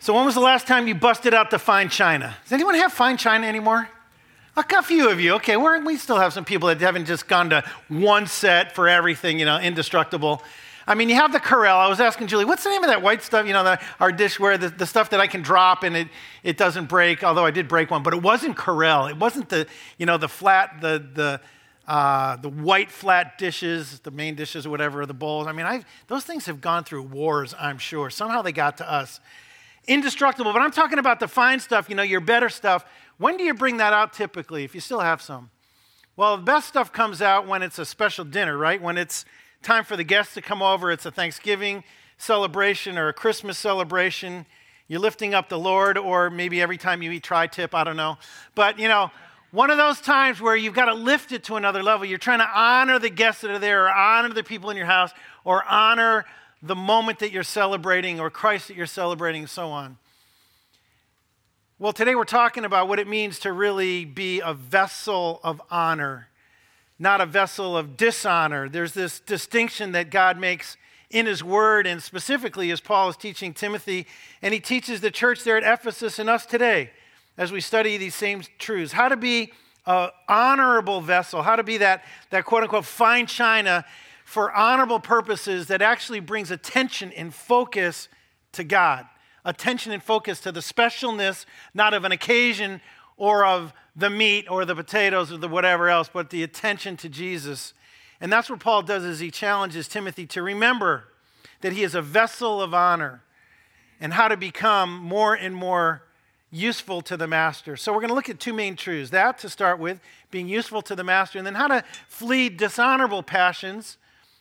So, when was the last time you busted out the fine china? Does anyone have fine china anymore? A few of you. Okay, We're, we still have some people that haven't just gone to one set for everything, you know, indestructible. I mean, you have the Corelle. I was asking Julie, what's the name of that white stuff, you know, the, our dishware, the, the stuff that I can drop and it, it doesn't break, although I did break one, but it wasn't Corelle. It wasn't the, you know, the flat, the, the, uh, the white flat dishes, the main dishes or whatever, the bowls. I mean, I've, those things have gone through wars, I'm sure. Somehow they got to us. Indestructible, but I'm talking about the fine stuff, you know, your better stuff. When do you bring that out typically, if you still have some? Well, the best stuff comes out when it's a special dinner, right? When it's time for the guests to come over, it's a Thanksgiving celebration or a Christmas celebration. You're lifting up the Lord, or maybe every time you eat tri tip, I don't know. But, you know, one of those times where you've got to lift it to another level. You're trying to honor the guests that are there, or honor the people in your house, or honor the moment that you're celebrating, or Christ that you're celebrating, and so on. Well, today we're talking about what it means to really be a vessel of honor, not a vessel of dishonor. There's this distinction that God makes in His Word, and specifically as Paul is teaching Timothy, and he teaches the church there at Ephesus and us today as we study these same truths. How to be an honorable vessel, how to be that, that quote unquote fine china for honorable purposes that actually brings attention and focus to God. Attention and focus to the specialness, not of an occasion or of the meat or the potatoes or the whatever else, but the attention to Jesus. And that's what Paul does is he challenges Timothy to remember that he is a vessel of honor and how to become more and more useful to the master. So we're going to look at two main truths. That to start with, being useful to the master, and then how to flee dishonorable passions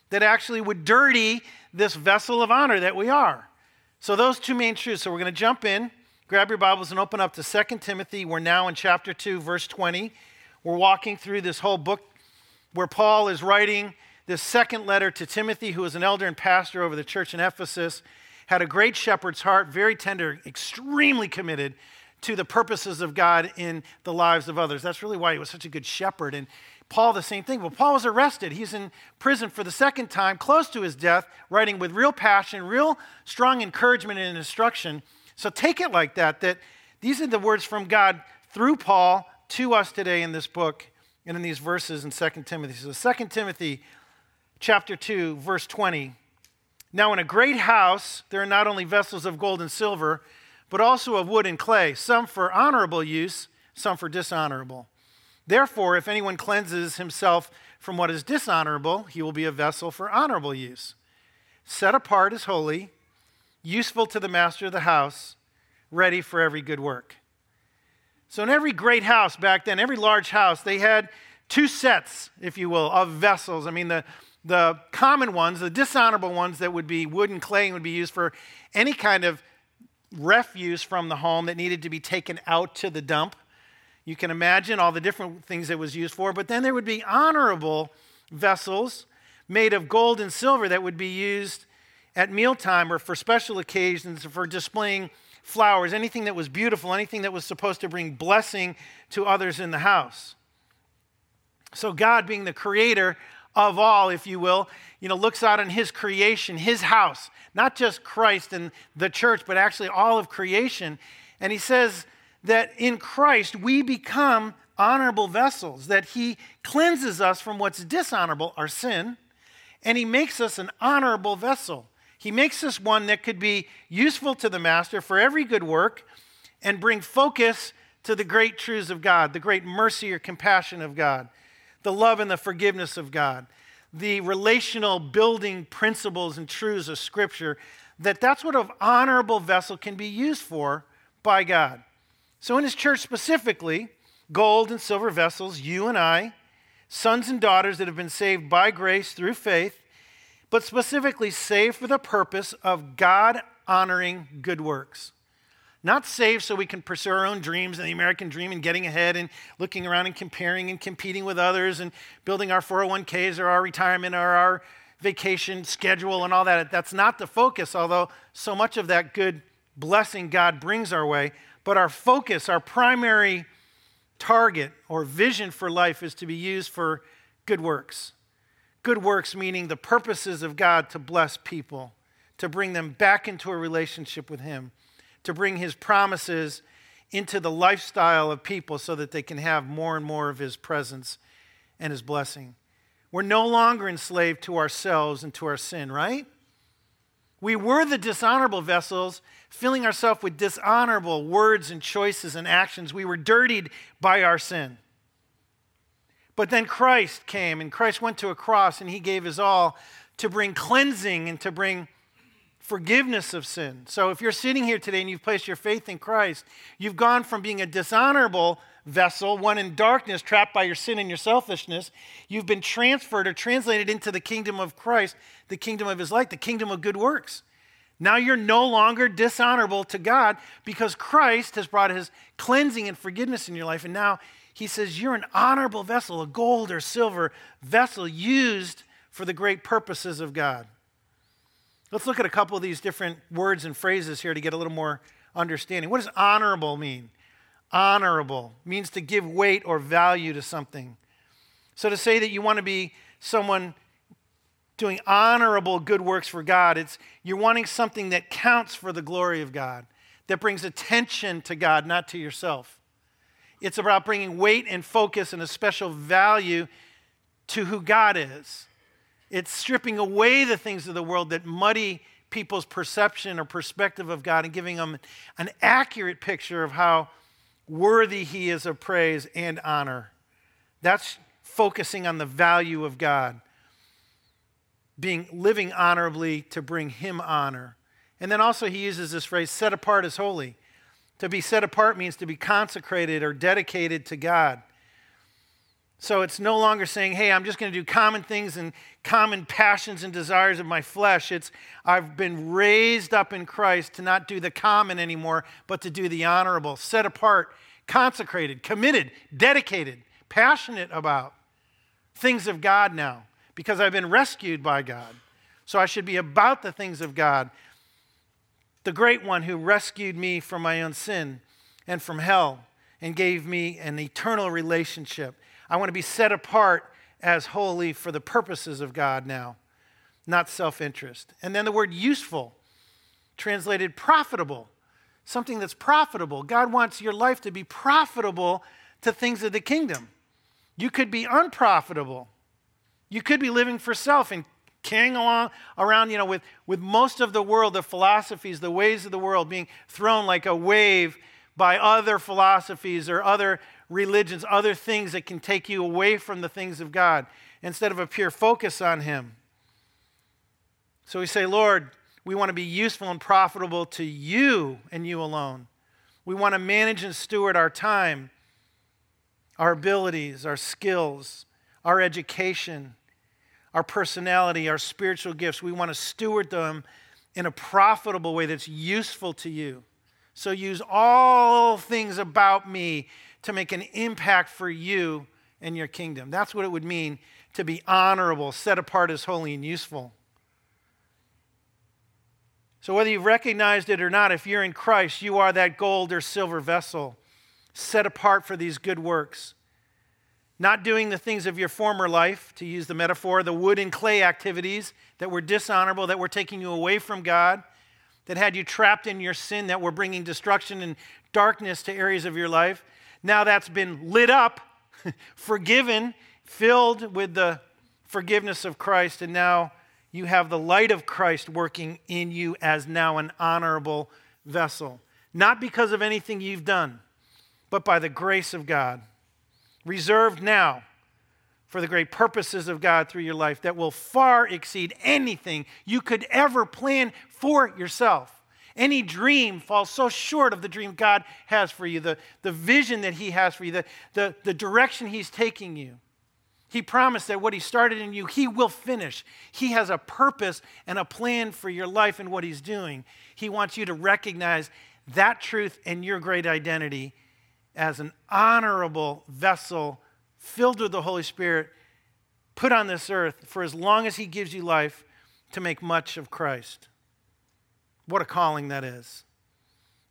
that actually would dirty this vessel of honor that we are. So those two main truths. So we're going to jump in, grab your Bibles and open up to 2 Timothy. We're now in chapter 2, verse 20. We're walking through this whole book where Paul is writing this second letter to Timothy, who is an elder and pastor over the church in Ephesus, had a great shepherd's heart, very tender, extremely committed to the purposes of God in the lives of others. That's really why he was such a good shepherd. And Paul, the same thing. Well, Paul was arrested. He's in prison for the second time, close to his death, writing with real passion, real strong encouragement and instruction. So take it like that, that these are the words from God through Paul to us today in this book and in these verses in 2 Timothy. So 2 Timothy chapter 2, verse 20. Now in a great house there are not only vessels of gold and silver, but also of wood and clay, some for honorable use, some for dishonorable. Therefore, if anyone cleanses himself from what is dishonorable, he will be a vessel for honorable use, set apart as holy, useful to the master of the house, ready for every good work. So, in every great house back then, every large house, they had two sets, if you will, of vessels. I mean, the, the common ones, the dishonorable ones that would be wood and clay, would be used for any kind of refuse from the home that needed to be taken out to the dump. You can imagine all the different things it was used for, but then there would be honorable vessels made of gold and silver that would be used at mealtime or for special occasions for displaying flowers, anything that was beautiful, anything that was supposed to bring blessing to others in the house. So, God, being the creator of all, if you will, you know, looks out on his creation, his house, not just Christ and the church, but actually all of creation. And he says that in Christ we become honorable vessels, that he cleanses us from what's dishonorable, our sin, and he makes us an honorable vessel. He makes us one that could be useful to the master for every good work and bring focus to the great truths of God, the great mercy or compassion of God, the love and the forgiveness of God the relational building principles and truths of Scripture, that that's what an honorable vessel can be used for by God. So, in His church specifically, gold and silver vessels, you and I, sons and daughters that have been saved by grace through faith, but specifically saved for the purpose of God honoring good works. Not saved so we can pursue our own dreams and the American dream and getting ahead and looking around and comparing and competing with others and building our 401ks or our retirement or our vacation schedule and all that. That's not the focus, although so much of that good blessing God brings our way. But our focus, our primary target or vision for life is to be used for good works. Good works meaning the purposes of God to bless people, to bring them back into a relationship with Him to bring his promises into the lifestyle of people so that they can have more and more of his presence and his blessing. We're no longer enslaved to ourselves and to our sin, right? We were the dishonorable vessels, filling ourselves with dishonorable words and choices and actions. We were dirtied by our sin. But then Christ came, and Christ went to a cross, and he gave his all to bring cleansing and to bring forgiveness of sin. So if you're sitting here today and you've placed your faith in Christ, you've gone from being a dishonorable vessel, one in darkness, trapped by your sin and your selfishness. You've been transferred or translated into the kingdom of Christ, the kingdom of his light, the kingdom of good works. Now you're no longer dishonorable to God because Christ has brought his cleansing and forgiveness in your life. And now he says you're an honorable vessel, a gold or silver vessel used for the great purposes of God. Let's look at a couple of these different words and phrases here to get a little more understanding. What does honorable mean? Honorable means to give weight or value to something. So to say that you want to be someone doing honorable good works for God, it's you're wanting something that counts for the glory of God, that brings attention to God, not to yourself. It's about bringing weight and focus and a special value to who God is. It's stripping away the things of the world that muddy people's perception or perspective of God and giving them an accurate picture of how worthy He is of praise and honor. That's focusing on the value of God, being living honorably to bring Him honor. And then also, He uses this phrase set apart as holy. To be set apart means to be consecrated or dedicated to God. So it's no longer saying, hey, I'm just going to do common things and common passions and desires of my flesh. It's, I've been raised up in Christ to not do the common anymore, but to do the honorable, set apart, consecrated, committed, dedicated, passionate about things of God now because I've been rescued by God. So I should be about the things of God. The great one who rescued me from my own sin and from hell and gave me an eternal relationship I want to be set apart as holy for the purposes of God now, not self interest. And then the word useful, translated profitable, something that's profitable. God wants your life to be profitable to things of the kingdom. You could be unprofitable. You could be living for self and carrying along around, you know, with, with most of the world, the philosophies, the ways of the world being thrown like a wave by other philosophies or other religions, other things that can take you away from the things of God instead of a pure focus on Him. So we say, Lord, we want to be useful and profitable to you and you alone. We want to manage and steward our time, our abilities, our skills, our education, our personality, our spiritual gifts. We want to steward them in a profitable way that's useful to you. So use all things about me to make an impact for you and your kingdom. That's what it would mean to be honorable, set apart as holy and useful. So, whether you've recognized it or not, if you're in Christ, you are that gold or silver vessel set apart for these good works. Not doing the things of your former life, to use the metaphor, the wood and clay activities that were dishonorable, that were taking you away from God, that had you trapped in your sin, that were bringing destruction and darkness to areas of your life. Now that's been lit up, forgiven, filled with the forgiveness of Christ, and now you have the light of Christ working in you as now an honorable vessel. Not because of anything you've done, but by the grace of God. Reserved now for the great purposes of God through your life that will far exceed anything you could ever plan for yourself. Any dream falls so short of the dream God has for you, the, the vision that He has for you, the, the, the direction He's taking you. He promised that what He started in you, He will finish. He has a purpose and a plan for your life and what He's doing. He wants you to recognize that truth and your great identity as an honorable vessel filled with the Holy Spirit, put on this earth for as long as He gives you life to make much of Christ. What a calling that is.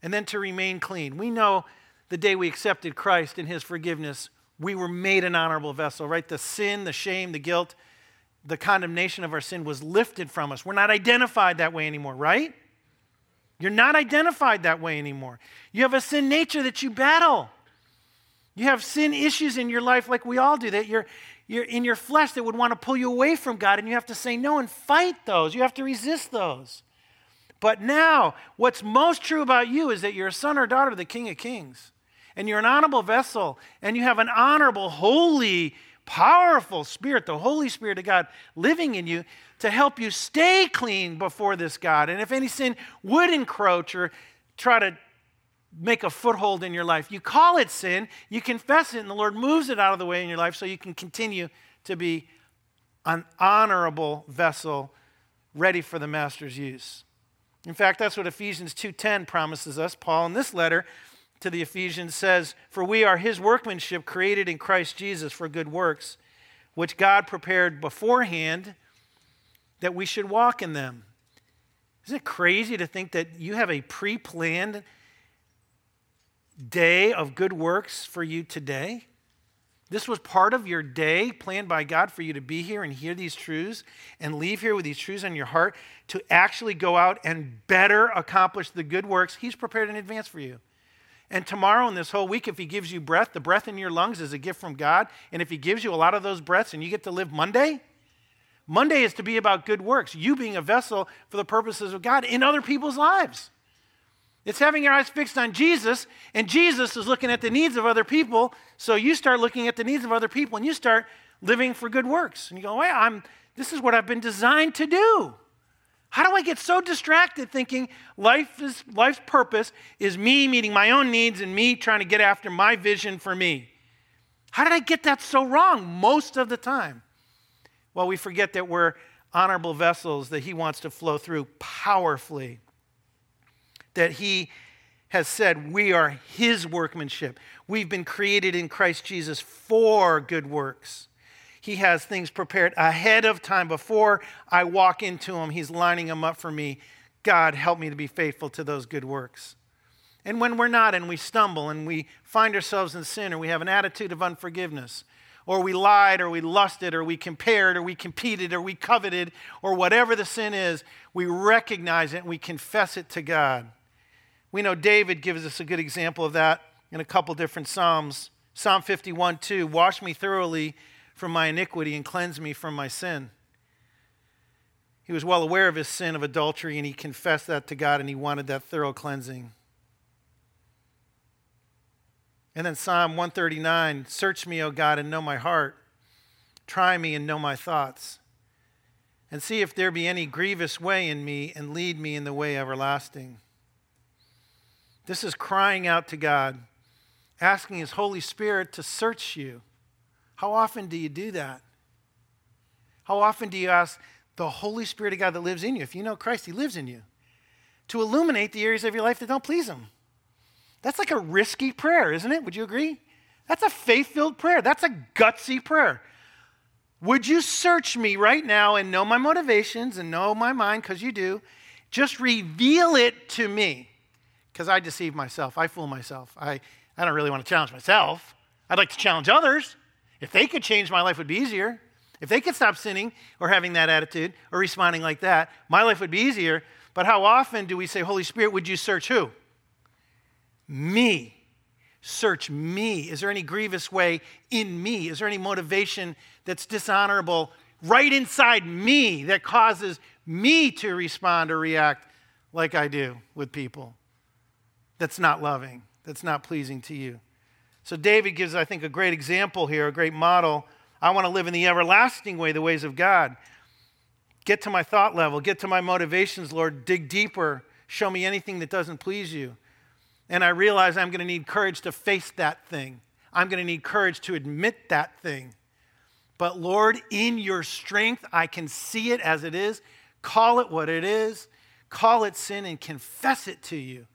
And then to remain clean. We know the day we accepted Christ and his forgiveness, we were made an honorable vessel, right? The sin, the shame, the guilt, the condemnation of our sin was lifted from us. We're not identified that way anymore, right? You're not identified that way anymore. You have a sin nature that you battle. You have sin issues in your life, like we all do, that you're, you're in your flesh that would want to pull you away from God, and you have to say no and fight those. You have to resist those. But now, what's most true about you is that you're a son or daughter of the King of Kings, and you're an honorable vessel, and you have an honorable, holy, powerful Spirit, the Holy Spirit of God, living in you to help you stay clean before this God. And if any sin would encroach or try to make a foothold in your life, you call it sin, you confess it, and the Lord moves it out of the way in your life so you can continue to be an honorable vessel ready for the master's use. In fact, that's what Ephesians 2:10 promises us. Paul in this letter to the Ephesians says, "For we are his workmanship created in Christ Jesus for good works, which God prepared beforehand that we should walk in them." Isn't it crazy to think that you have a pre-planned day of good works for you today? This was part of your day planned by God for you to be here and hear these truths and leave here with these truths on your heart to actually go out and better accomplish the good works He's prepared in advance for you. And tomorrow and this whole week, if He gives you breath, the breath in your lungs is a gift from God. And if He gives you a lot of those breaths and you get to live Monday, Monday is to be about good works, you being a vessel for the purposes of God in other people's lives. It's having your eyes fixed on Jesus, and Jesus is looking at the needs of other people. So you start looking at the needs of other people, and you start living for good works. And you go, "Wait, I'm. This is what I've been designed to do." How do I get so distracted thinking life is, life's purpose is me meeting my own needs and me trying to get after my vision for me? How did I get that so wrong most of the time? Well, we forget that we're honorable vessels that He wants to flow through powerfully that he has said we are his workmanship. We've been created in Christ Jesus for good works. He has things prepared ahead of time before I walk into them. He's lining them up for me. God, help me to be faithful to those good works. And when we're not and we stumble and we find ourselves in sin or we have an attitude of unforgiveness, or we lied or we lusted or we compared or we competed or we coveted or whatever the sin is, we recognize it and we confess it to God. We know David gives us a good example of that in a couple different Psalms. Psalm 51 2 Wash me thoroughly from my iniquity and cleanse me from my sin. He was well aware of his sin of adultery and he confessed that to God and he wanted that thorough cleansing. And then Psalm 139 Search me, O God, and know my heart. Try me and know my thoughts. And see if there be any grievous way in me, and lead me in the way everlasting. This is crying out to God, asking His Holy Spirit to search you. How often do you do that? How often do you ask the Holy Spirit of God that lives in you? If you know Christ, He lives in you, to illuminate the areas of your life that don't please Him. That's like a risky prayer, isn't it? Would you agree? That's a faith filled prayer. That's a gutsy prayer. Would you search me right now and know my motivations and know my mind, because you do? Just reveal it to me because I deceive myself. I fool myself. I, I don't really want to challenge myself. I'd like to challenge others. If they could change, my life would be easier. If they could stop sinning or having that attitude or responding like that, my life would be easier. But how often do we say, Holy Spirit, would you search who? Me. Search me. Is there any grievous way in me? Is there any motivation that's dishonorable right inside me that causes me to respond or react like I do with people? That's not loving, that's not pleasing to you. So David gives, I think, a great example here, a great model. I want to live in the everlasting way, the ways of God. Get to my thought level, get to my motivations, Lord. Dig deeper. Show me anything that doesn't please you. And I realize I'm going to need courage to face that thing. I'm going to need courage to admit that thing. But Lord, in your strength, I can see it as it is, call it what it is, call it sin, and confess it to you.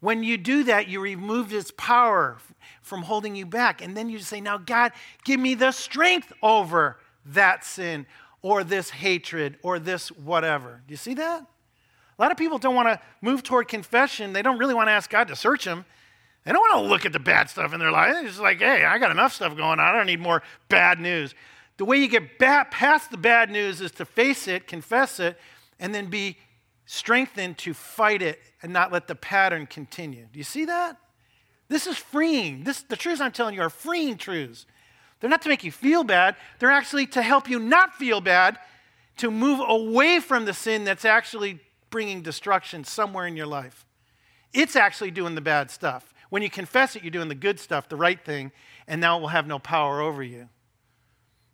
When you do that, you remove its power from holding you back. And then you say, Now, God, give me the strength over that sin or this hatred or this whatever. Do you see that? A lot of people don't want to move toward confession. They don't really want to ask God to search them. They don't want to look at the bad stuff in their life. It's just like, hey, I got enough stuff going on. I don't need more bad news. The way you get past the bad news is to face it, confess it, and then be strengthened to fight it and not let the pattern continue. Do you see that? This is freeing. This, the truths I'm telling you are freeing truths. They're not to make you feel bad, they're actually to help you not feel bad, to move away from the sin that's actually bringing destruction somewhere in your life. It's actually doing the bad stuff. When you confess it, you're doing the good stuff, the right thing, and now it will have no power over you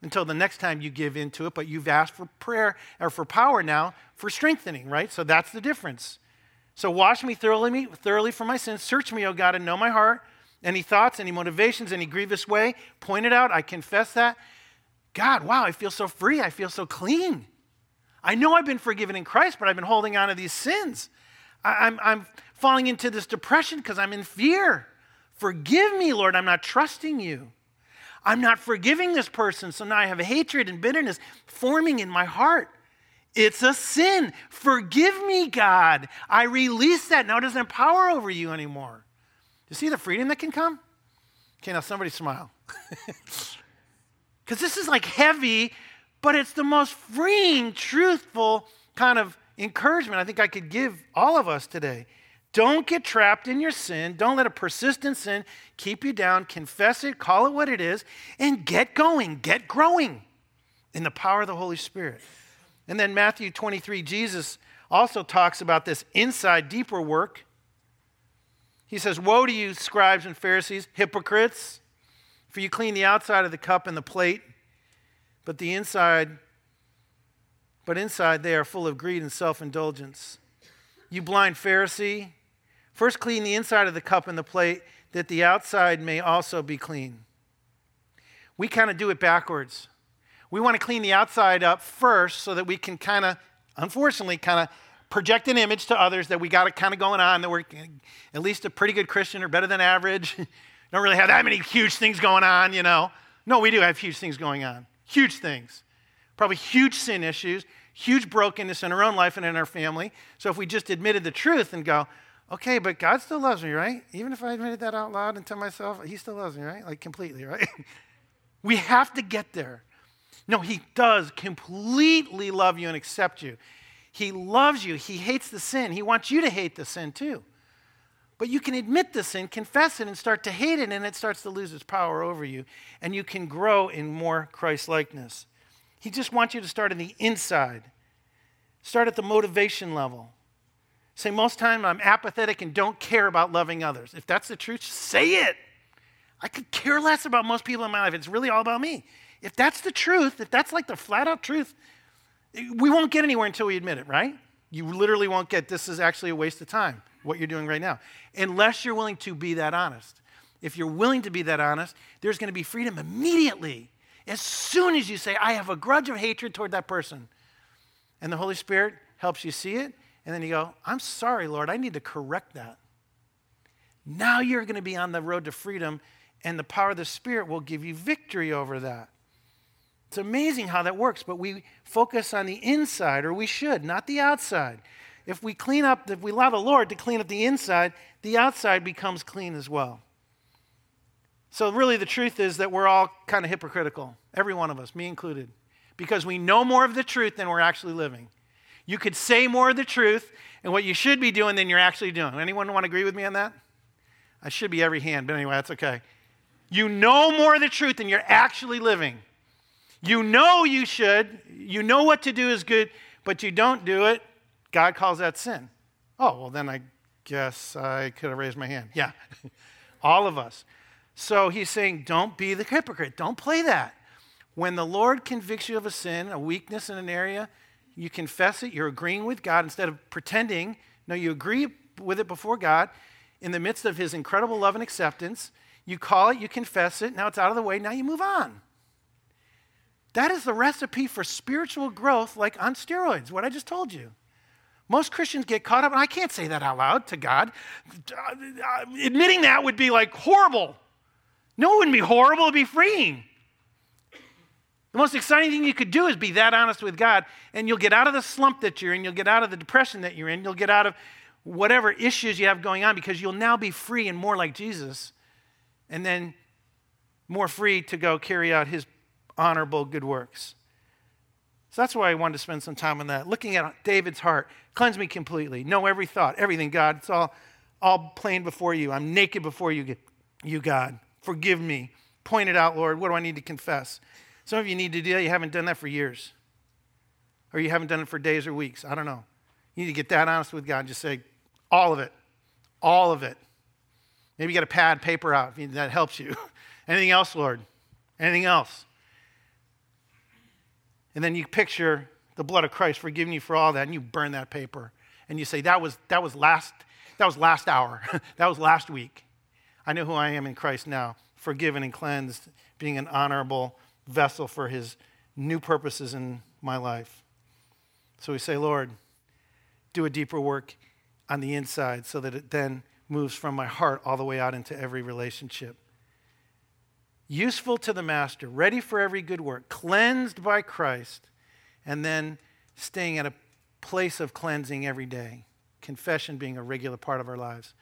until the next time you give into it, but you've asked for prayer or for power now for strengthening, right? So that's the difference. So wash me thoroughly, thoroughly for my sins. Search me, O God, and know my heart. Any thoughts, any motivations, any grievous way, point it out. I confess that. God, wow, I feel so free. I feel so clean. I know I've been forgiven in Christ, but I've been holding on to these sins. I, I'm, I'm falling into this depression because I'm in fear. Forgive me, Lord. I'm not trusting you. I'm not forgiving this person, so now I have hatred and bitterness forming in my heart. It's a sin. Forgive me, God. I release that. Now it doesn't have power over you anymore. You see the freedom that can come? Okay, now somebody smile. Because this is like heavy, but it's the most freeing, truthful kind of encouragement I think I could give all of us today. Don't get trapped in your sin. Don't let a persistent sin keep you down. Confess it, call it what it is, and get going, get growing in the power of the Holy Spirit. And then Matthew 23, Jesus also talks about this inside, deeper work. He says, Woe to you, scribes and Pharisees, hypocrites, for you clean the outside of the cup and the plate, but the inside, but inside they are full of greed and self indulgence. You blind Pharisee, First, clean the inside of the cup and the plate, that the outside may also be clean. We kind of do it backwards. We want to clean the outside up first so that we can kind of, unfortunately, kind of project an image to others that we got it kind of going on, that we're at least a pretty good Christian or better than average. Don't really have that many huge things going on, you know. No, we do have huge things going on. Huge things. Probably huge sin issues, huge brokenness in our own life and in our family. So if we just admitted the truth and go, okay, but God still loves me, right? Even if I admitted that out loud and to myself, He still loves me, right? Like completely, right? we have to get there. No, He does completely love you and accept you. He loves you. He hates the sin. He wants you to hate the sin too. But you can admit the sin, confess it, and start to hate it, and it starts to lose its power over you, and you can grow in more Christ likeness. He just wants you to start in the inside, start at the motivation level. Say, most time I'm apathetic and don't care about loving others. If that's the truth, say it. I could care less about most people in my life. It's really all about me. If that's the truth, if that's like the flat out truth, we won't get anywhere until we admit it, right? You literally won't get this is actually a waste of time, what you're doing right now, unless you're willing to be that honest. If you're willing to be that honest, there's going to be freedom immediately. As soon as you say, I have a grudge of hatred toward that person, and the Holy Spirit helps you see it, and then you go, I'm sorry, Lord, I need to correct that. Now you're going to be on the road to freedom, and the power of the Spirit will give you victory over that. It's amazing how that works, but we focus on the inside, or we should, not the outside. If we clean up, if we allow the Lord to clean up the inside, the outside becomes clean as well. So, really, the truth is that we're all kind of hypocritical, every one of us, me included, because we know more of the truth than we're actually living. You could say more of the truth and what you should be doing than you're actually doing. Anyone want to agree with me on that? I should be every hand, but anyway, that's okay. You know more of the truth than you're actually living. You know you should, you know what to do is good, but you don't do it. God calls that sin. Oh, well, then I guess I could have raised my hand. Yeah, all of us. So he's saying, don't be the hypocrite. Don't play that. When the Lord convicts you of a sin, a weakness in an area, you confess it, you're agreeing with God instead of pretending. No, you agree with it before God in the midst of His incredible love and acceptance. You call it, you confess it, now it's out of the way, now you move on. That is the recipe for spiritual growth, like on steroids, what I just told you. Most Christians get caught up, and I can't say that out loud to God. Admitting that would be like horrible. No, it wouldn't be horrible, it'd be freeing. The most exciting thing you could do is be that honest with God, and you'll get out of the slump that you're in, you'll get out of the depression that you're in, you'll get out of whatever issues you have going on because you'll now be free and more like Jesus, and then more free to go carry out his honorable good works. So that's why I wanted to spend some time on that. Looking at David's heart, cleanse me completely. Know every thought, everything, God. It's all, all plain before you. I'm naked before you, you, God. Forgive me. Point it out, Lord. What do I need to confess? Some of you need to do that. You haven't done that for years. Or you haven't done it for days or weeks. I don't know. You need to get that honest with God. and Just say, all of it. All of it. Maybe you got a pad, paper out. That helps you. Anything else, Lord? Anything else? And then you picture the blood of Christ forgiving you for all that, and you burn that paper. And you say, that was, that was, last, that was last hour. that was last week. I know who I am in Christ now, forgiven and cleansed, being an honorable vessel for his new purposes in my life. So we say, Lord, do a deeper work on the inside so that it then moves from my heart all the way out into every relationship useful to the master, ready for every good work, cleansed by Christ, and then staying at a place of cleansing every day. Confession being a regular part of our lives.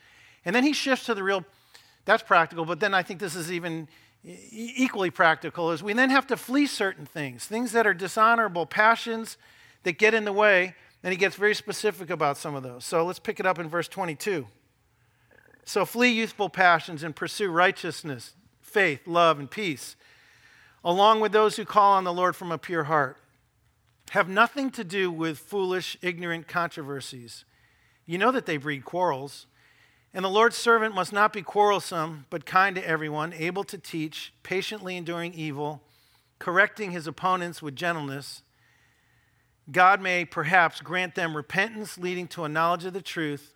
And then he shifts to the real, that's practical, but then I think this is even equally practical, is we then have to flee certain things, things that are dishonorable, passions that get in the way, and he gets very specific about some of those. So let's pick it up in verse 22. So flee youthful passions and pursue righteousness, faith, love, and peace, along with those who call on the Lord from a pure heart. Have nothing to do with foolish, ignorant controversies. You know that they breed quarrels. And the Lord's servant must not be quarrelsome, but kind to everyone, able to teach, patiently enduring evil, correcting his opponents with gentleness. God may perhaps grant them repentance leading to a knowledge of the truth,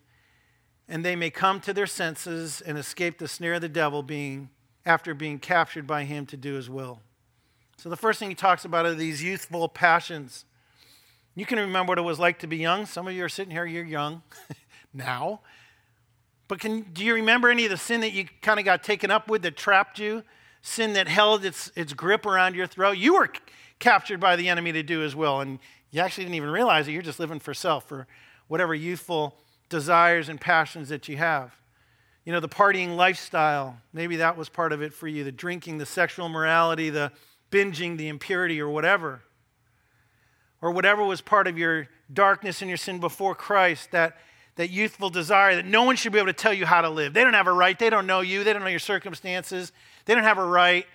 and they may come to their senses and escape the snare of the devil, being after being captured by him to do his will. So, the first thing he talks about are these youthful passions. You can remember what it was like to be young. Some of you are sitting here, you're young now. But can, do you remember any of the sin that you kind of got taken up with that trapped you? Sin that held its, its grip around your throat? You were captured by the enemy to do his will, and you actually didn't even realize it. You're just living for self, for whatever youthful desires and passions that you have you know, the partying lifestyle, maybe that was part of it for you the drinking, the sexual morality, the binging, the impurity, or whatever. Or whatever was part of your darkness and your sin before Christ, that, that youthful desire that no one should be able to tell you how to live. They don't have a right. They don't know you. They don't know your circumstances. They don't have a right.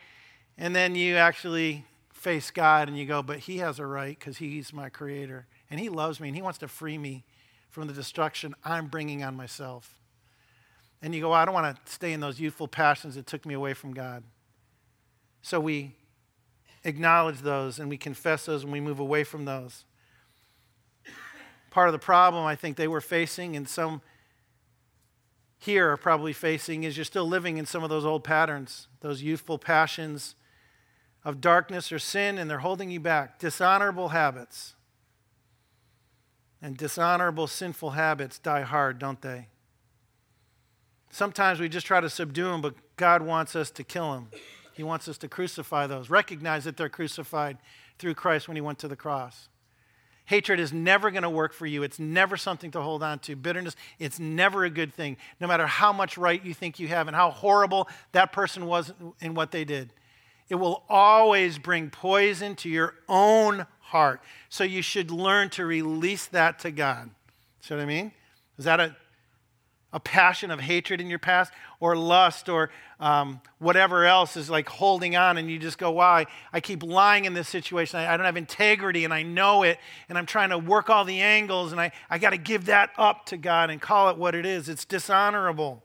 And then you actually face God and you go, but He has a right because He's my creator. And He loves me and He wants to free me from the destruction I'm bringing on myself. And you go, well, I don't want to stay in those youthful passions that took me away from God. So we acknowledge those and we confess those and we move away from those. Part of the problem I think they were facing, and some here are probably facing, is you're still living in some of those old patterns, those youthful passions of darkness or sin, and they're holding you back. Dishonorable habits. And dishonorable, sinful habits die hard, don't they? Sometimes we just try to subdue them, but God wants us to kill them. He wants us to crucify those. Recognize that they're crucified through Christ when He went to the cross. Hatred is never going to work for you. It's never something to hold on to. Bitterness, it's never a good thing, no matter how much right you think you have and how horrible that person was in what they did. It will always bring poison to your own heart. So you should learn to release that to God. See what I mean? Is that a a passion of hatred in your past or lust or um, whatever else is like holding on and you just go wow I, I keep lying in this situation. I, I, don't have integrity and i know it and i'm trying to work all the angles and i, I got to give that up to god and call it what it is. It's dishonorable.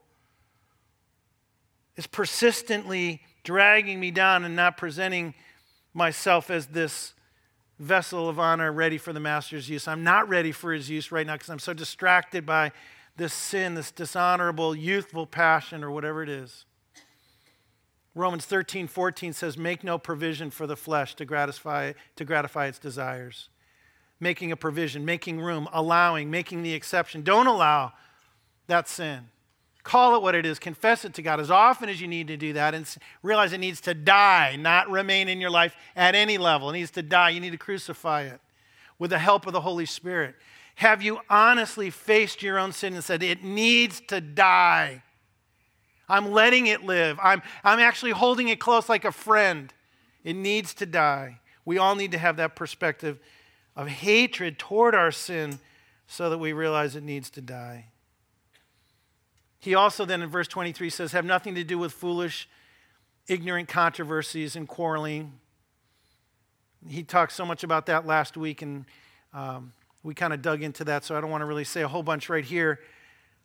It's persistently dragging me down and not presenting myself as this vessel of honor ready for the master's use. I'm not ready for his use right now because i'm so distracted by this sin, this dishonorable, youthful passion, or whatever it is. Romans 13, 14 says, Make no provision for the flesh to gratify, to gratify its desires. Making a provision, making room, allowing, making the exception. Don't allow that sin. Call it what it is. Confess it to God as often as you need to do that and realize it needs to die, not remain in your life at any level. It needs to die. You need to crucify it with the help of the Holy Spirit. Have you honestly faced your own sin and said, it needs to die? I'm letting it live. I'm, I'm actually holding it close like a friend. It needs to die. We all need to have that perspective of hatred toward our sin so that we realize it needs to die. He also then in verse 23 says, Have nothing to do with foolish, ignorant controversies and quarreling. He talked so much about that last week, and um, we kind of dug into that, so I don't want to really say a whole bunch right here,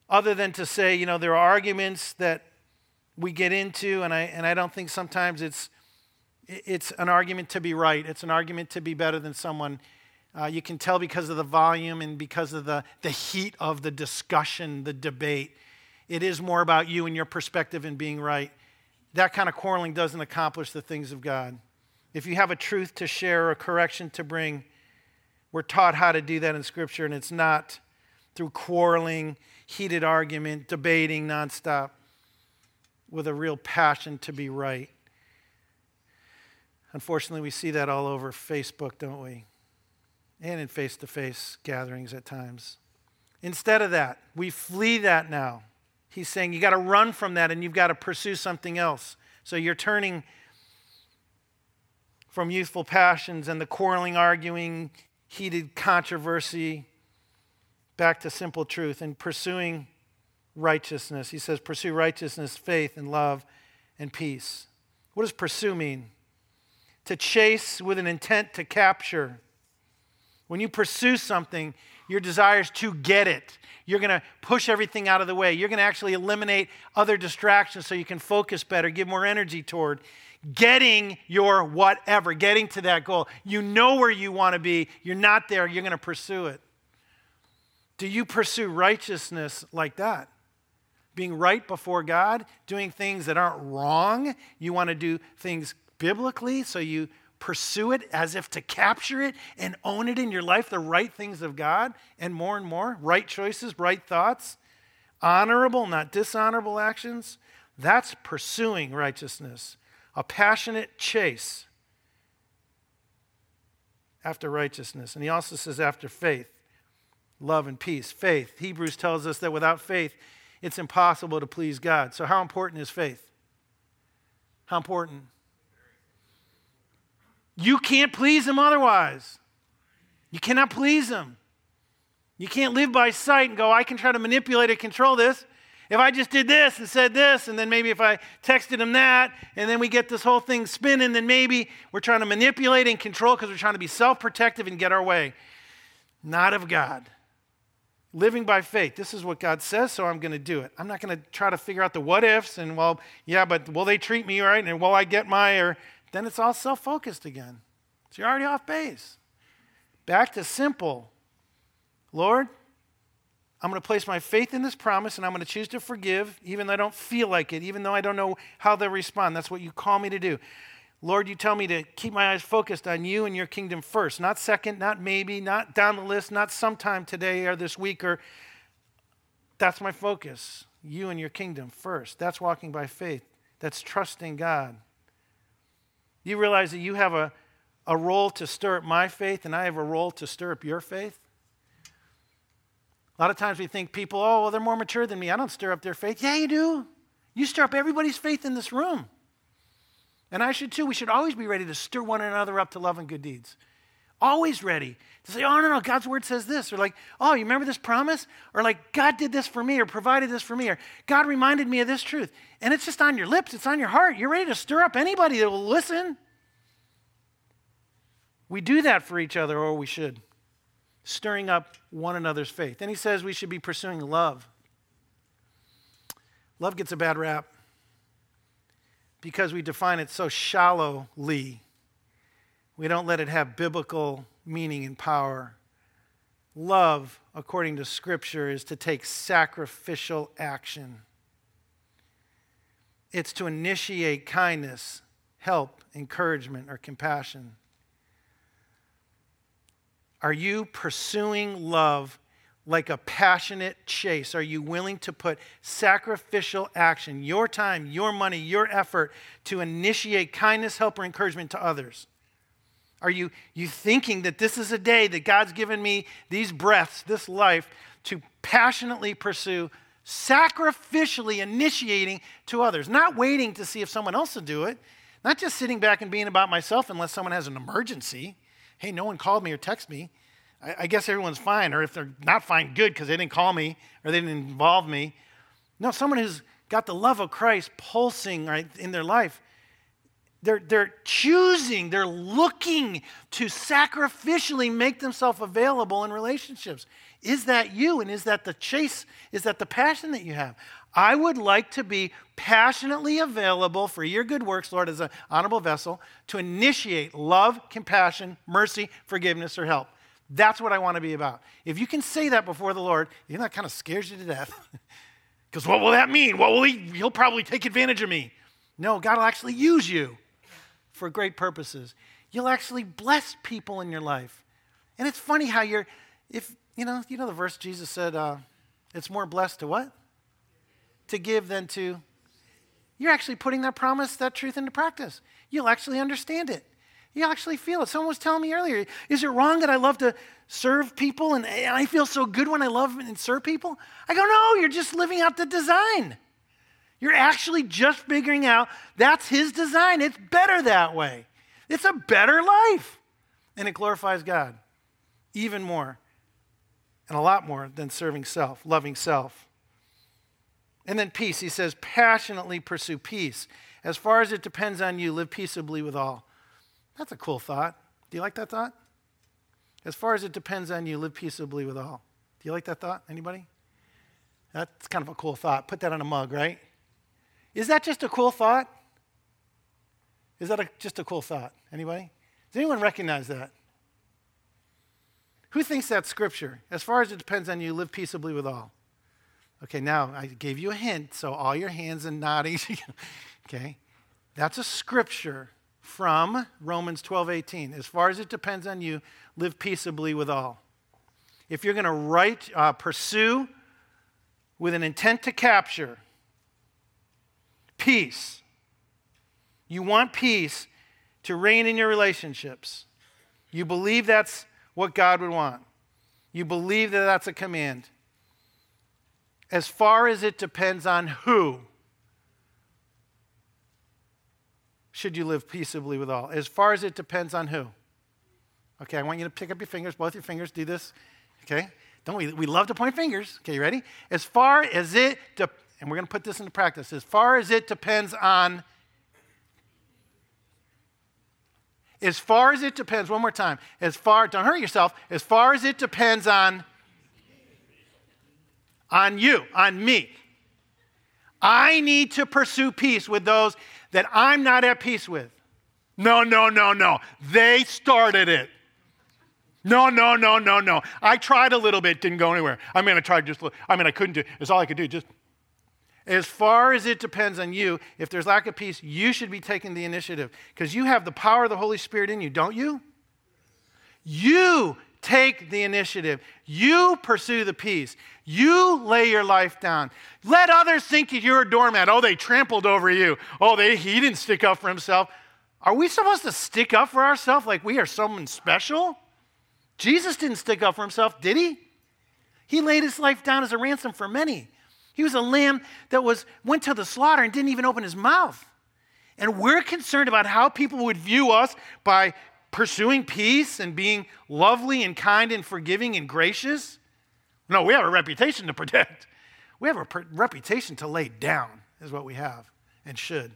other than to say, you know, there are arguments that we get into, and I, and I don't think sometimes it's, it's an argument to be right. It's an argument to be better than someone. Uh, you can tell because of the volume and because of the, the heat of the discussion, the debate. It is more about you and your perspective and being right. That kind of quarreling doesn't accomplish the things of God. If you have a truth to share or a correction to bring, we're taught how to do that in Scripture, and it's not through quarreling, heated argument, debating nonstop with a real passion to be right. Unfortunately, we see that all over Facebook, don't we? And in face to face gatherings at times. Instead of that, we flee that now. He's saying you got to run from that and you've got to pursue something else. So you're turning from youthful passions and the quarreling, arguing, heated controversy back to simple truth and pursuing righteousness. He says, pursue righteousness, faith, and love and peace. What does pursue mean? To chase with an intent to capture. When you pursue something, your desire is to get it. You're going to push everything out of the way. You're going to actually eliminate other distractions so you can focus better, give more energy toward getting your whatever, getting to that goal. You know where you want to be. You're not there. You're going to pursue it. Do you pursue righteousness like that? being right before God, doing things that aren't wrong. You want to do things biblically, so you pursue it as if to capture it and own it in your life, the right things of God, and more and more right choices, right thoughts, honorable, not dishonorable actions. That's pursuing righteousness, a passionate chase after righteousness. And he also says after faith, love and peace. Faith. Hebrews tells us that without faith, it's impossible to please God. So, how important is faith? How important? You can't please Him otherwise. You cannot please Him. You can't live by sight and go, I can try to manipulate and control this. If I just did this and said this, and then maybe if I texted him that, and then we get this whole thing spinning, then maybe we're trying to manipulate and control because we're trying to be self protective and get our way. Not of God. Living by faith. This is what God says, so I'm going to do it. I'm not going to try to figure out the what ifs and, well, yeah, but will they treat me right? And will I get my, or then it's all self focused again. So you're already off base. Back to simple. Lord, I'm going to place my faith in this promise and I'm going to choose to forgive, even though I don't feel like it, even though I don't know how they'll respond. That's what you call me to do. Lord, you tell me to keep my eyes focused on you and your kingdom first, not second, not maybe, not down the list, not sometime today or this week or that's my focus. You and your kingdom first. That's walking by faith. That's trusting God. You realize that you have a, a role to stir up my faith and I have a role to stir up your faith? A lot of times we think people, oh, well, they're more mature than me. I don't stir up their faith. Yeah, you do. You stir up everybody's faith in this room. And I should too. We should always be ready to stir one another up to love and good deeds. Always ready to say, oh, no, no, God's word says this. Or like, oh, you remember this promise? Or like, God did this for me or provided this for me. Or God reminded me of this truth. And it's just on your lips, it's on your heart. You're ready to stir up anybody that will listen. We do that for each other, or we should. Stirring up one another's faith. Then he says we should be pursuing love. Love gets a bad rap because we define it so shallowly. We don't let it have biblical meaning and power. Love, according to Scripture, is to take sacrificial action. It's to initiate kindness, help, encouragement, or compassion. Are you pursuing love like a passionate chase? Are you willing to put sacrificial action, your time, your money, your effort to initiate kindness, help, or encouragement to others? Are you, you thinking that this is a day that God's given me these breaths, this life, to passionately pursue, sacrificially initiating to others, not waiting to see if someone else will do it, not just sitting back and being about myself unless someone has an emergency. Hey, no one called me or texted me. I, I guess everyone's fine. Or if they're not fine, good, because they didn't call me or they didn't involve me. No, someone who's got the love of Christ pulsing right in their life. They're, they're choosing, they're looking to sacrificially make themselves available in relationships. Is that you? And is that the chase? Is that the passion that you have? I would like to be passionately available for your good works, Lord, as an honorable vessel, to initiate love, compassion, mercy, forgiveness, or help. That's what I want to be about. If you can say that before the Lord, you know, that kind of scares you to death. Because what will that mean? What will he? He'll probably take advantage of me. No, God will actually use you for great purposes. You'll actually bless people in your life. And it's funny how you're, if, you know, you know the verse Jesus said, uh, it's more blessed to what? To give than to. You're actually putting that promise, that truth into practice. You'll actually understand it. You actually feel it. Someone was telling me earlier, is it wrong that I love to serve people and, and I feel so good when I love and serve people? I go, no, you're just living out the design. You're actually just figuring out that's his design. It's better that way. It's a better life. And it glorifies God even more and a lot more than serving self, loving self. And then peace. He says, passionately pursue peace. As far as it depends on you, live peaceably with all. That's a cool thought. Do you like that thought? As far as it depends on you, live peaceably with all. Do you like that thought? Anybody? That's kind of a cool thought. Put that on a mug, right? Is that just a cool thought? Is that a, just a cool thought? Anybody? Does anyone recognize that? Who thinks that's scripture? As far as it depends on you, live peaceably with all. Okay, now I gave you a hint, so all your hands and nodding. okay, that's a scripture from Romans 12 18. As far as it depends on you, live peaceably with all. If you're going to write, uh, pursue with an intent to capture peace, you want peace to reign in your relationships. You believe that's what God would want. You believe that that's a command. As far as it depends on who, should you live peaceably with all? As far as it depends on who. Okay, I want you to pick up your fingers, both your fingers, do this. Okay? Don't we? We love to point fingers. Okay, you ready? As far as it, de- and we're going to put this into practice, as far as it depends on, as far as it depends, one more time, as far, don't hurt yourself, as far as it depends on, on you, on me. I need to pursue peace with those that I'm not at peace with. No, no, no, no. They started it. No, no, no, no, no. I tried a little bit, didn't go anywhere. I mean, I tried just, I mean, I couldn't do, it's all I could do. Just, as far as it depends on you, if there's lack of peace, you should be taking the initiative because you have the power of the Holy Spirit in you, don't you? You take the initiative. You pursue the peace. You lay your life down. Let others think you're a doormat. Oh, they trampled over you. Oh, they, he didn't stick up for himself. Are we supposed to stick up for ourselves like we are someone special? Jesus didn't stick up for himself, did he? He laid his life down as a ransom for many. He was a lamb that was went to the slaughter and didn't even open his mouth. And we're concerned about how people would view us by pursuing peace and being lovely and kind and forgiving and gracious. No, we have a reputation to protect. We have a per- reputation to lay down, is what we have and should.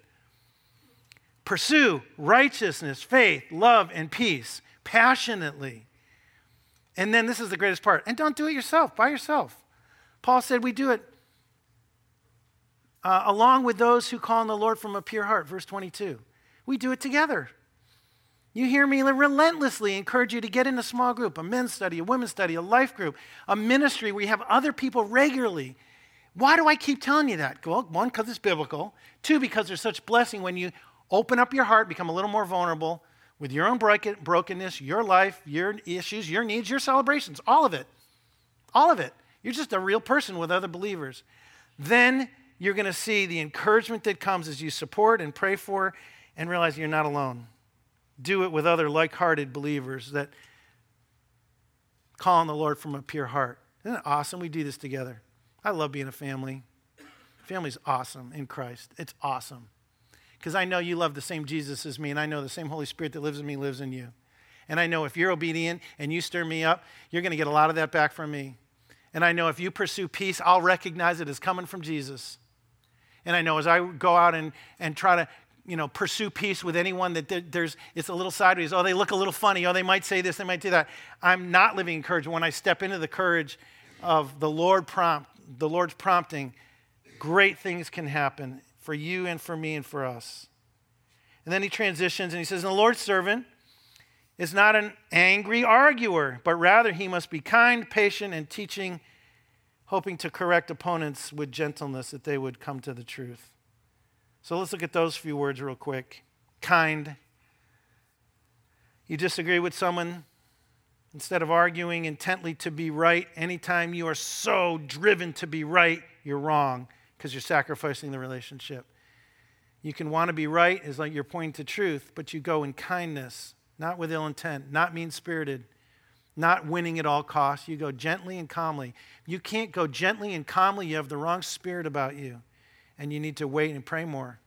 Pursue righteousness, faith, love, and peace passionately. And then this is the greatest part. And don't do it yourself, by yourself. Paul said we do it uh, along with those who call on the Lord from a pure heart, verse 22. We do it together. You hear me relentlessly encourage you to get in a small group, a men's study, a women's study, a life group, a ministry where you have other people regularly. Why do I keep telling you that? Well, one, because it's biblical. Two, because there's such blessing when you open up your heart, become a little more vulnerable with your own brokenness, your life, your issues, your needs, your celebrations, all of it. All of it. You're just a real person with other believers. Then you're going to see the encouragement that comes as you support and pray for and realize you're not alone do it with other like hearted believers that call on the Lord from a pure heart. Isn't it awesome? We do this together. I love being a family. Family's awesome in Christ. It's awesome. Because I know you love the same Jesus as me, and I know the same Holy Spirit that lives in me lives in you. And I know if you're obedient and you stir me up, you're going to get a lot of that back from me. And I know if you pursue peace, I'll recognize it as coming from Jesus. And I know as I go out and, and try to you know, pursue peace with anyone that there's, it's a little sideways. Oh, they look a little funny. Oh, they might say this, they might do that. I'm not living in courage. When I step into the courage of the Lord prompt, the Lord's prompting, great things can happen for you and for me and for us. And then he transitions and he says, and the Lord's servant is not an angry arguer, but rather he must be kind, patient, and teaching, hoping to correct opponents with gentleness that they would come to the truth. So let's look at those few words real quick. Kind. You disagree with someone, instead of arguing intently to be right, anytime you are so driven to be right, you're wrong because you're sacrificing the relationship. You can want to be right as like you're pointing to truth, but you go in kindness not with ill intent, not mean spirited, not winning at all costs. You go gently and calmly. You can't go gently and calmly, you have the wrong spirit about you, and you need to wait and pray more.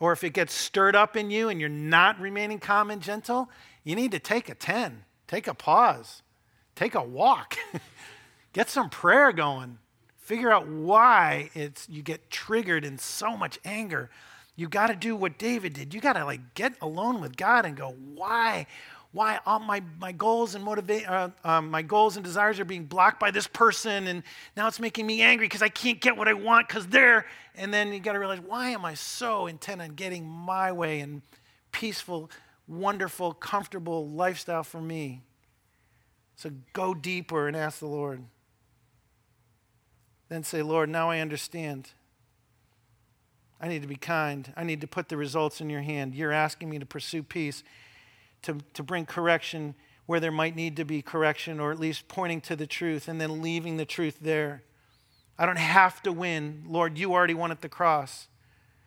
Or if it gets stirred up in you and you're not remaining calm and gentle, you need to take a 10, take a pause, take a walk, get some prayer going. Figure out why it's you get triggered in so much anger you got to do what David did. You got to like get alone with God and go, why? Why all my, my goals and motivate uh, um, my goals and desires are being blocked by this person, and now it's making me angry because I can't get what I want because they're. And then you got to realize, why am I so intent on getting my way and peaceful, wonderful, comfortable lifestyle for me? So go deeper and ask the Lord. Then say, Lord, now I understand. I need to be kind. I need to put the results in your hand. You're asking me to pursue peace, to, to bring correction where there might need to be correction, or at least pointing to the truth and then leaving the truth there. I don't have to win. Lord, you already won at the cross.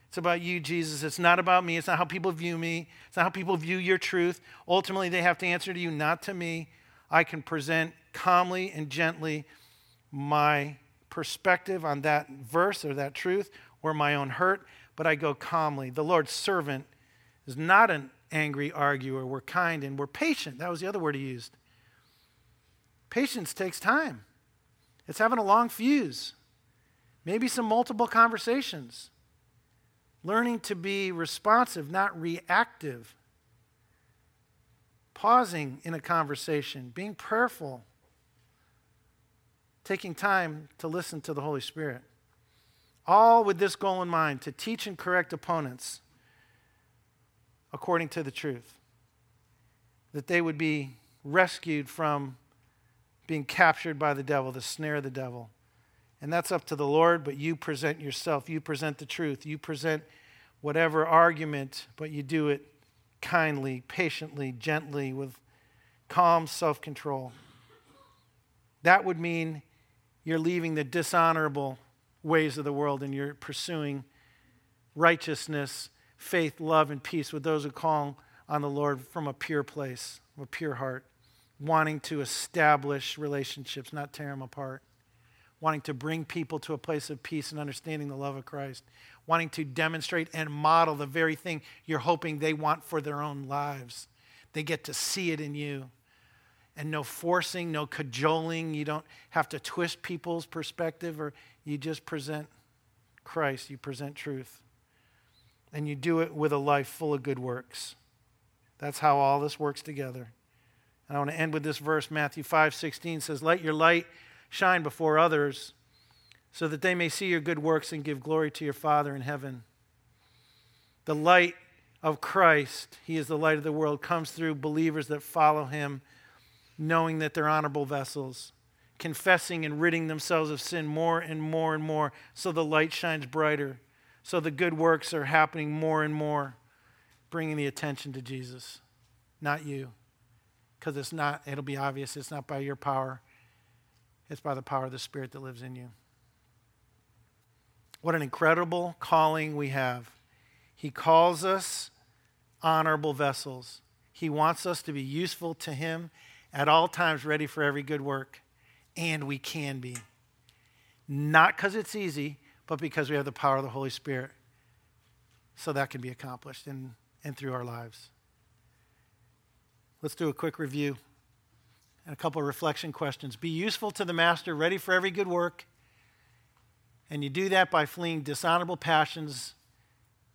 It's about you, Jesus. It's not about me. It's not how people view me. It's not how people view your truth. Ultimately, they have to answer to you, not to me. I can present calmly and gently my perspective on that verse or that truth or my own hurt, but I go calmly. The Lord's servant is not an angry arguer. We're kind and we're patient. That was the other word he used. Patience takes time, it's having a long fuse, maybe some multiple conversations, learning to be responsive, not reactive, pausing in a conversation, being prayerful, taking time to listen to the Holy Spirit. All with this goal in mind to teach and correct opponents according to the truth, that they would be rescued from being captured by the devil, the snare of the devil. And that's up to the Lord, but you present yourself. You present the truth. You present whatever argument, but you do it kindly, patiently, gently, with calm self control. That would mean you're leaving the dishonorable ways of the world and you're pursuing righteousness, faith, love, and peace with those who call on the Lord from a pure place, a pure heart, wanting to establish relationships, not tear them apart, wanting to bring people to a place of peace and understanding the love of Christ, wanting to demonstrate and model the very thing you're hoping they want for their own lives. They get to see it in you and no forcing, no cajoling. You don't have to twist people's perspective, or you just present Christ, you present truth. And you do it with a life full of good works. That's how all this works together. And I want to end with this verse. Matthew 5 16 says, Let your light shine before others so that they may see your good works and give glory to your Father in heaven. The light of Christ, He is the light of the world, comes through believers that follow Him knowing that they're honorable vessels, confessing and ridding themselves of sin more and more and more so the light shines brighter, so the good works are happening more and more, bringing the attention to Jesus, not you. Because it's not, it'll be obvious, it's not by your power, it's by the power of the Spirit that lives in you. What an incredible calling we have. He calls us honorable vessels. He wants us to be useful to Him at all times ready for every good work. And we can be. Not because it's easy, but because we have the power of the Holy Spirit. So that can be accomplished in and through our lives. Let's do a quick review and a couple of reflection questions. Be useful to the master, ready for every good work. And you do that by fleeing dishonorable passions,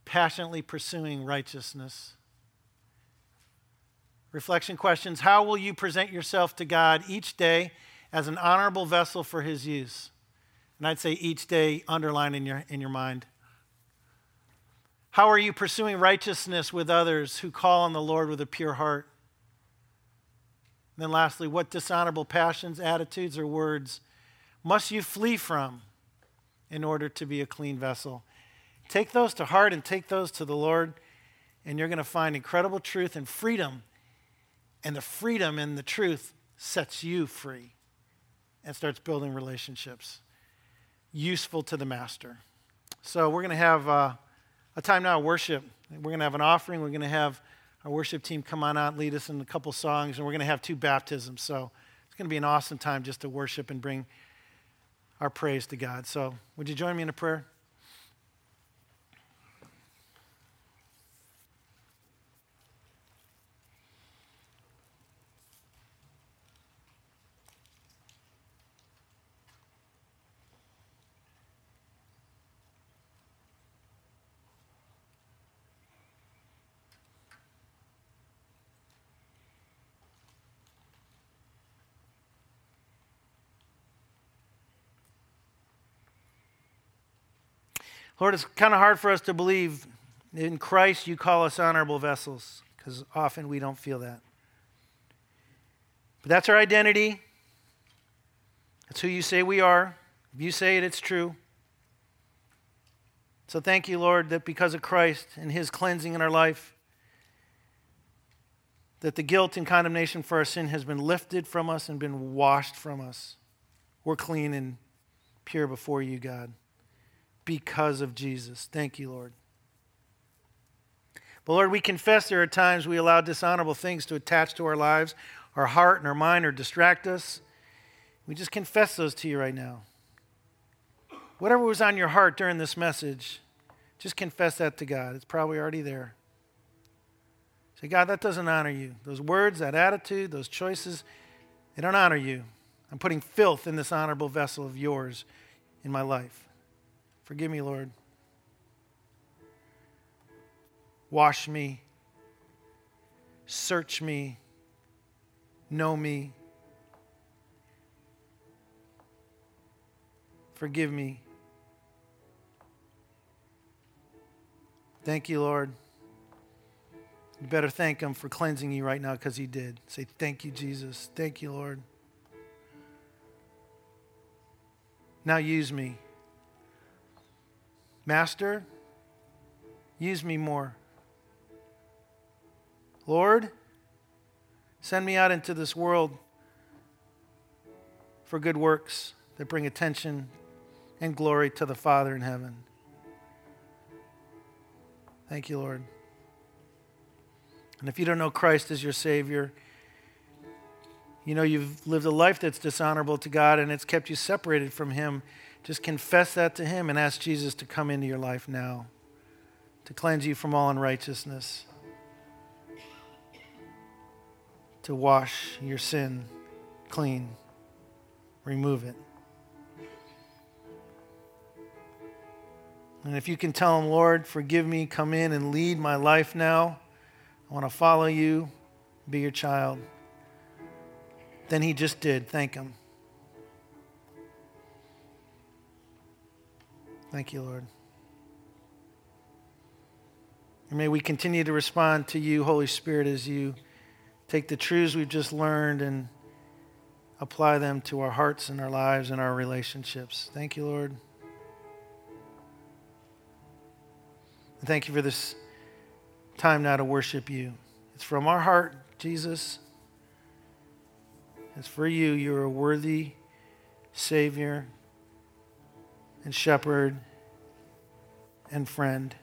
passionately pursuing righteousness. Reflection questions How will you present yourself to God each day as an honorable vessel for his use? And I'd say each day, underline in your, in your mind. How are you pursuing righteousness with others who call on the Lord with a pure heart? And then, lastly, what dishonorable passions, attitudes, or words must you flee from in order to be a clean vessel? Take those to heart and take those to the Lord, and you're going to find incredible truth and freedom. And the freedom and the truth sets you free and starts building relationships useful to the master. So, we're going to have. Uh, a time now of worship. We're going to have an offering. We're going to have our worship team come on out, lead us in a couple songs, and we're going to have two baptisms. So it's going to be an awesome time just to worship and bring our praise to God. So would you join me in a prayer? Lord, it's kind of hard for us to believe in Christ you call us honorable vessels because often we don't feel that. But that's our identity. That's who you say we are. If you say it, it's true. So thank you, Lord, that because of Christ and his cleansing in our life, that the guilt and condemnation for our sin has been lifted from us and been washed from us. We're clean and pure before you, God because of Jesus. Thank you, Lord. But Lord, we confess there are times we allow dishonorable things to attach to our lives, our heart and our mind, or distract us. We just confess those to you right now. Whatever was on your heart during this message, just confess that to God. It's probably already there. Say, God, that doesn't honor you. Those words, that attitude, those choices, they don't honor you. I'm putting filth in this honorable vessel of yours in my life. Forgive me, Lord. Wash me. Search me. Know me. Forgive me. Thank you, Lord. You better thank Him for cleansing you right now because He did. Say, Thank you, Jesus. Thank you, Lord. Now use me. Master, use me more. Lord, send me out into this world for good works that bring attention and glory to the Father in heaven. Thank you, Lord. And if you don't know Christ as your Savior, you know you've lived a life that's dishonorable to God and it's kept you separated from Him just confess that to Him and ask Jesus to come into your life now, to cleanse you from all unrighteousness, to wash your sin clean, remove it. And if you can tell Him, Lord, forgive me, come in and lead my life now, I want to follow you, be your child. Then He just did. Thank Him. Thank you, Lord. And may we continue to respond to you, Holy Spirit, as you take the truths we've just learned and apply them to our hearts and our lives and our relationships. Thank you, Lord. And thank you for this time now to worship you. It's from our heart, Jesus. It's for you. You're a worthy Savior and shepherd and friend.